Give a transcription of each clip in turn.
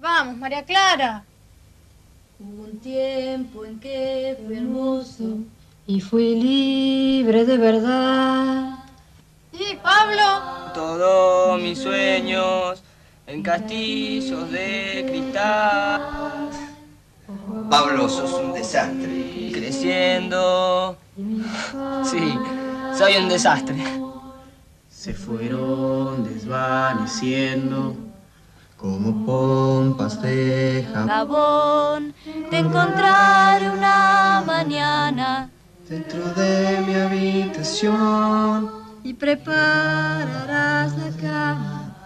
Vamos, María Clara. Hubo un tiempo en que fui hermoso y fui libre de verdad. ¿Y Pablo? Todos mis sueños en castillos de cristal. Pablo, sos un desastre. Creciendo. Sí, soy un desastre. Se fueron desvaneciendo como pompas de jabón. Te encontraré una mañana dentro de mi habitación y prepararás la cama.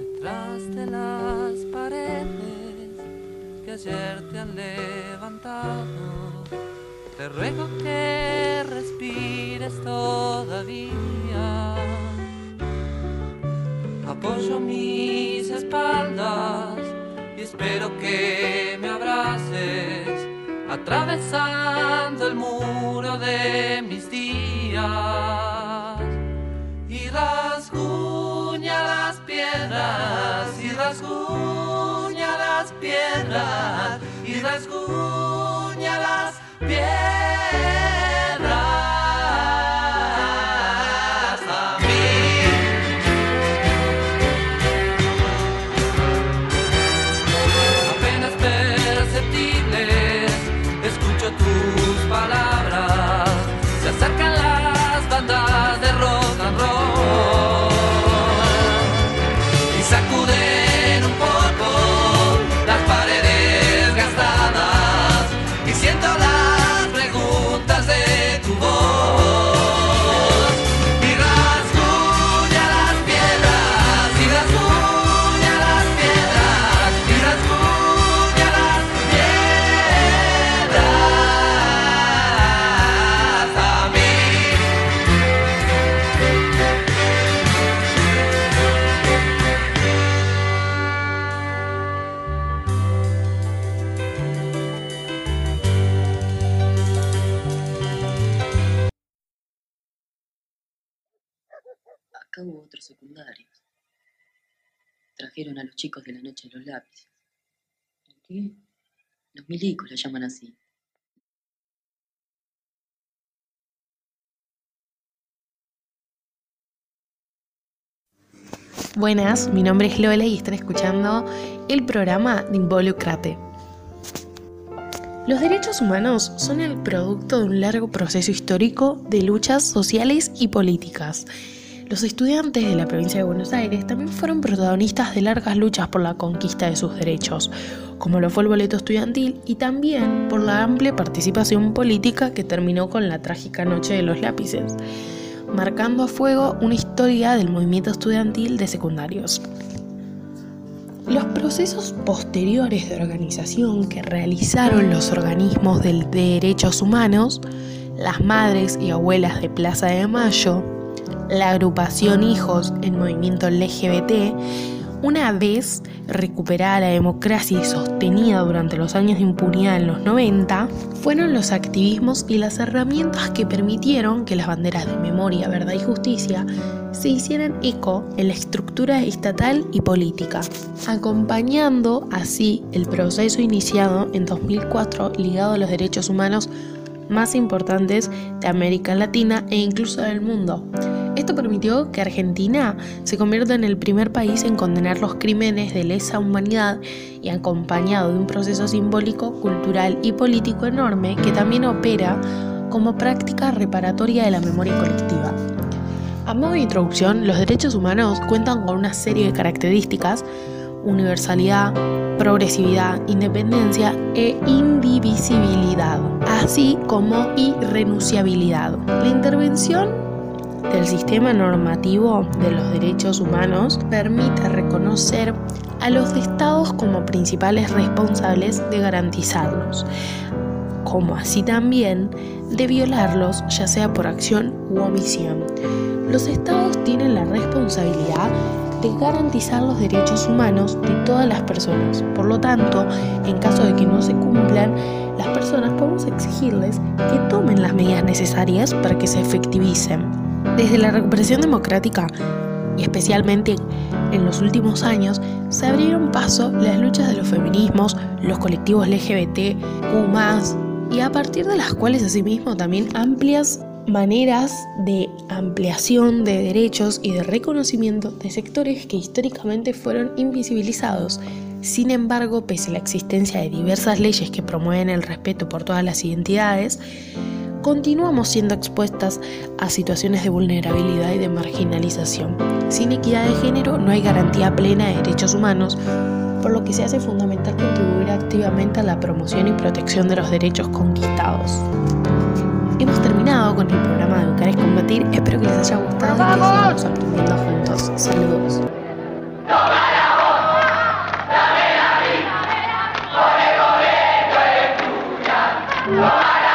Detrás de las paredes que ayer te han levantado, te ruego que respires todavía. Apoyo mis espaldas y espero que me abraces, atravesando el muro de mis días. Y rasguña las piedras, y rasguña las piedras, y rasguña las Acá hubo otros secundarios. Trajeron a los chicos de la noche de los lápices. ¿Qué? Los milicos la llaman así. Buenas, mi nombre es Lola y están escuchando el programa de Involucrate. Los derechos humanos son el producto de un largo proceso histórico de luchas sociales y políticas. Los estudiantes de la provincia de Buenos Aires también fueron protagonistas de largas luchas por la conquista de sus derechos, como lo fue el boleto estudiantil y también por la amplia participación política que terminó con la trágica noche de los lápices marcando a fuego una historia del movimiento estudiantil de secundarios. Los procesos posteriores de organización que realizaron los organismos de derechos humanos, las madres y abuelas de Plaza de Mayo, la agrupación Hijos en movimiento LGBT, una vez recuperada la democracia y sostenida durante los años de impunidad en los 90, fueron los activismos y las herramientas que permitieron que las banderas de memoria, verdad y justicia se hicieran eco en la estructura estatal y política, acompañando así el proceso iniciado en 2004 ligado a los derechos humanos más importantes de América Latina e incluso del mundo. Esto permitió que Argentina se convierta en el primer país en condenar los crímenes de lesa humanidad y acompañado de un proceso simbólico, cultural y político enorme que también opera como práctica reparatoria de la memoria colectiva. A modo de introducción, los derechos humanos cuentan con una serie de características, universalidad, progresividad, independencia e indivisibilidad, así como irrenunciabilidad. La intervención del sistema normativo de los derechos humanos permite reconocer a los estados como principales responsables de garantizarlos, como así también de violarlos, ya sea por acción u omisión. Los estados tienen la responsabilidad de garantizar los derechos humanos de todas las personas. Por lo tanto, en caso de que no se cumplan, las personas podemos exigirles que tomen las medidas necesarias para que se efectivicen. Desde la recuperación democrática, y especialmente en los últimos años, se abrieron paso las luchas de los feminismos, los colectivos LGBT, U, y a partir de las cuales asimismo también amplias maneras de ampliación de derechos y de reconocimiento de sectores que históricamente fueron invisibilizados. Sin embargo, pese a la existencia de diversas leyes que promueven el respeto por todas las identidades, continuamos siendo expuestas a situaciones de vulnerabilidad y de marginalización. Sin equidad de género no hay garantía plena de derechos humanos, por lo que se hace fundamental contribuir activamente a la promoción y protección de los derechos conquistados. Hemos terminado con el programa de Educar es Combatir. Espero que les haya gustado y que sigamos aprendiendo juntos. Saludos. ¡No